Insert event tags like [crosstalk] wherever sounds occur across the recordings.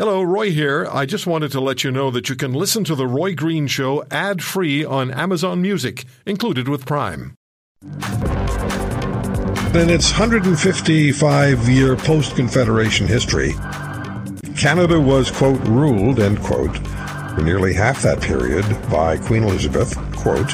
Hello, Roy here. I just wanted to let you know that you can listen to The Roy Green Show ad free on Amazon Music, included with Prime. In its 155 year post Confederation history, Canada was, quote, ruled, end quote, for nearly half that period by Queen Elizabeth, quote,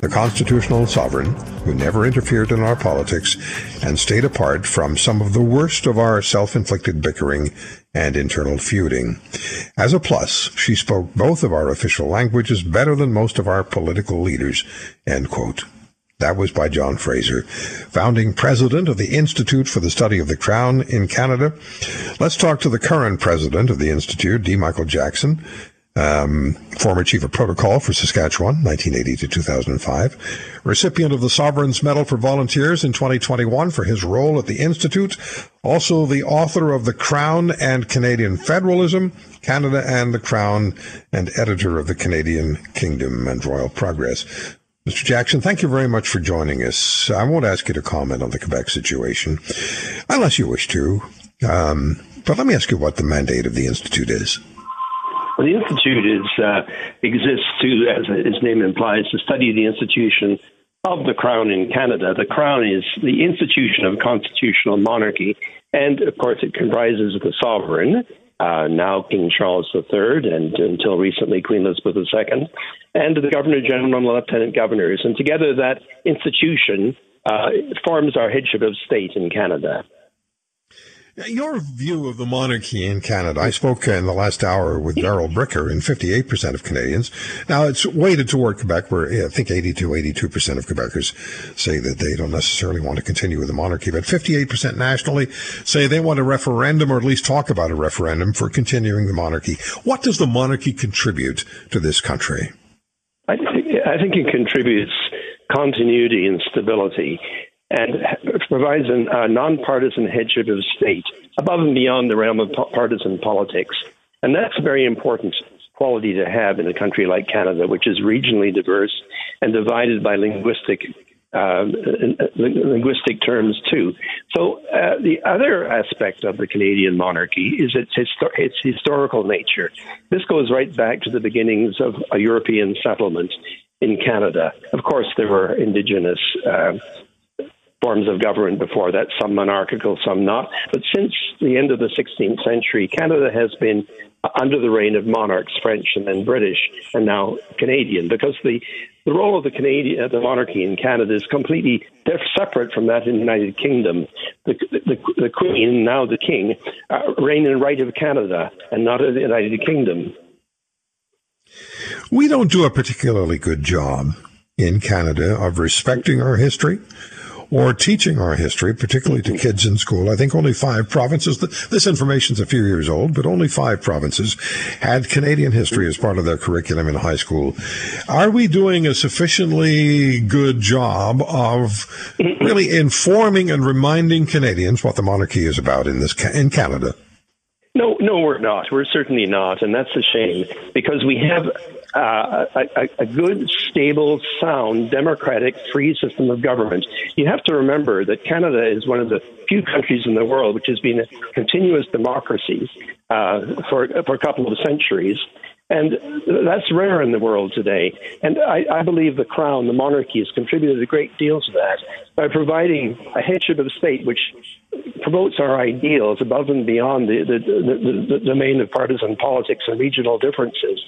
the constitutional sovereign who never interfered in our politics and stayed apart from some of the worst of our self-inflicted bickering and internal feuding. As a plus, she spoke both of our official languages better than most of our political leaders, end quote. That was by John Fraser, founding president of the Institute for the Study of the Crown in Canada. Let's talk to the current president of the Institute, D. Michael Jackson, um, former chief of protocol for Saskatchewan, 1980 to 2005, recipient of the Sovereign's Medal for Volunteers in 2021 for his role at the Institute, also the author of The Crown and Canadian Federalism, Canada and the Crown, and editor of the Canadian Kingdom and Royal Progress. Mr. Jackson, thank you very much for joining us. I won't ask you to comment on the Quebec situation, unless you wish to. Um, but let me ask you what the mandate of the Institute is. Well, the Institute is, uh, exists to, as its name implies, to study the institution of the Crown in Canada. The Crown is the institution of constitutional monarchy, and of course, it comprises the sovereign, uh, now King Charles III, and until recently Queen Elizabeth II, and the Governor General and the Lieutenant Governors. And together, that institution uh, forms our headship of state in Canada. Your view of the monarchy in Canada. I spoke uh, in the last hour with Darrell Bricker, and 58% of Canadians. Now, it's weighted toward Quebec, where I think 82, 82% of Quebecers say that they don't necessarily want to continue with the monarchy, but 58% nationally say they want a referendum or at least talk about a referendum for continuing the monarchy. What does the monarchy contribute to this country? I think, I think it contributes continuity and stability and provides a nonpartisan headship of state above and beyond the realm of partisan politics. And that's a very important quality to have in a country like Canada, which is regionally diverse and divided by linguistic uh, linguistic terms too. So uh, the other aspect of the Canadian monarchy is its, histor- its historical nature. This goes right back to the beginnings of a European settlement in Canada. Of course, there were indigenous uh, forms of government before that, some monarchical, some not. But since the end of the 16th century, Canada has been under the reign of monarchs, French and then British, and now Canadian, because the, the role of the Canadian, the monarchy in Canada is completely separate from that in the United Kingdom. The, the, the Queen, now the King, uh, reign in right of Canada and not of the United Kingdom. We don't do a particularly good job in Canada of respecting our history or teaching our history, particularly to kids in school. I think only five provinces, this information is a few years old, but only five provinces had Canadian history as part of their curriculum in high school. Are we doing a sufficiently good job of really informing and reminding Canadians what the monarchy is about in this in Canada? No, no, we're not. We're certainly not, and that's a shame because we have uh, a, a, good, stable, sound, democratic, free system of government. You have to remember that Canada is one of the few countries in the world which has been a continuous democracy uh, for for a couple of centuries. And that's rare in the world today. And I, I, believe the crown, the monarchy, has contributed a great deal to that by providing a headship of state which promotes our ideals above and beyond the, the, the, the domain of partisan politics and regional differences.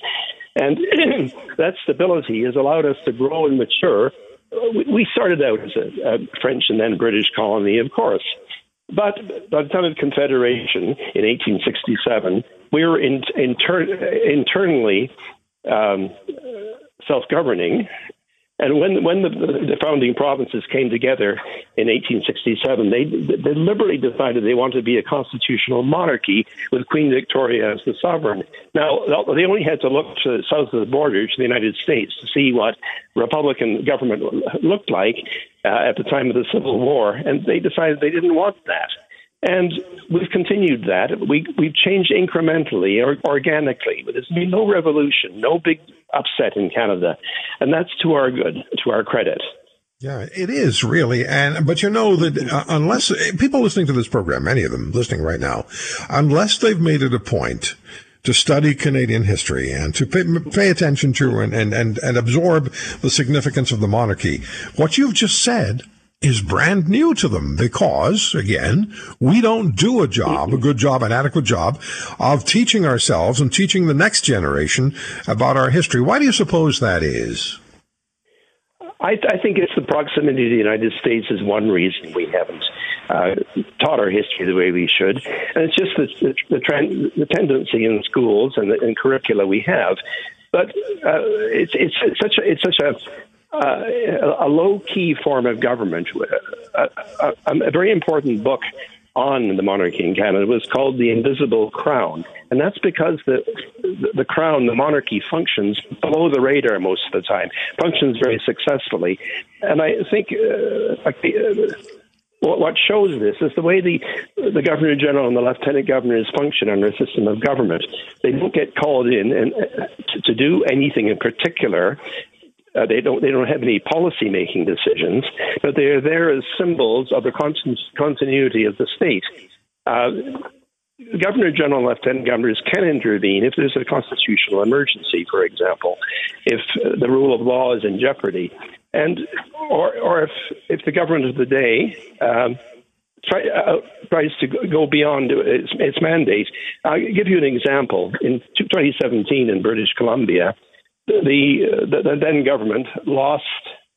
And [clears throat] that stability has allowed us to grow and mature. We started out as a, a French and then British colony, of course. But by the time of the Confederation in 1867, we were in, inter, internally um, self governing, and when when the, the, founding provinces came together in 1867, they deliberately decided they wanted to be a constitutional monarchy with Queen Victoria as the sovereign. Now they only had to look to the south of the border to the United States to see what Republican government looked like uh, at the time of the Civil War, and they decided they didn't want that. And we've continued that. We, we've changed incrementally or organically. There's been no revolution, no big upset in Canada. And that's to our good, to our credit. Yeah, it is really, and but you know that uh, unless people listening to this program, many of them listening right now, unless they've made it a point to study Canadian history and to pay, pay attention to and, and, and, and absorb the significance of the monarchy, what you've just said is brand new to them because, again, we don't do a job, a good job, an adequate job of teaching ourselves and teaching the next generation about our history. Why do you suppose that is? I, I, think it's the proximity to the United States is one reason we haven't uh, taught our history the way we should, and it's just the the, the, trend, the tendency in schools and the curricula we have. But uh, it's it's such a it's such a uh, a low key form of government. Uh, a, a, a very important book on the monarchy in Canada was called the Invisible Crown, and that's because the the crown, the monarchy, functions below the radar most of the time, functions very successfully, and I think uh, uh, what shows this is the way the the governor general and the lieutenant governors function under a system of government. They don't get called in and uh, to, to do anything in particular. Uh, they don't they don't have any policy making decisions, but they are there as symbols of the continuity of the state. Uh, Governor General and Lieutenant Governors can intervene if there's a constitutional emergency, for example, if the rule of law is in jeopardy, and or or if if the government of the day. Um, Try, uh, tries to go beyond its, its mandate. I'll give you an example. In 2017 in British Columbia, the, the, the then government lost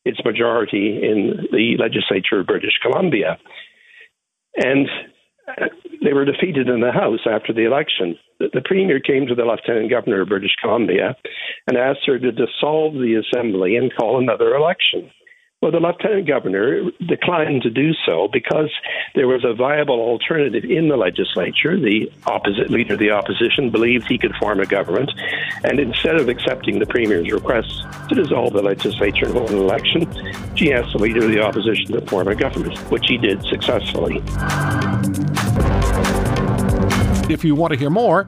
its majority in the legislature of British Columbia. And uh, they were defeated in the House after the election. The, the, Premier came to the Lieutenant Governor of British Columbia and asked her to dissolve the Assembly and call another election. Well, the lieutenant governor declined to do so because there was a viable alternative in the legislature. The opposite leader of the opposition believed he could form a government, and instead of accepting the premier's request to dissolve the legislature and hold an election, she asked the leader of the opposition to form a government, which he did successfully. If you want to hear more,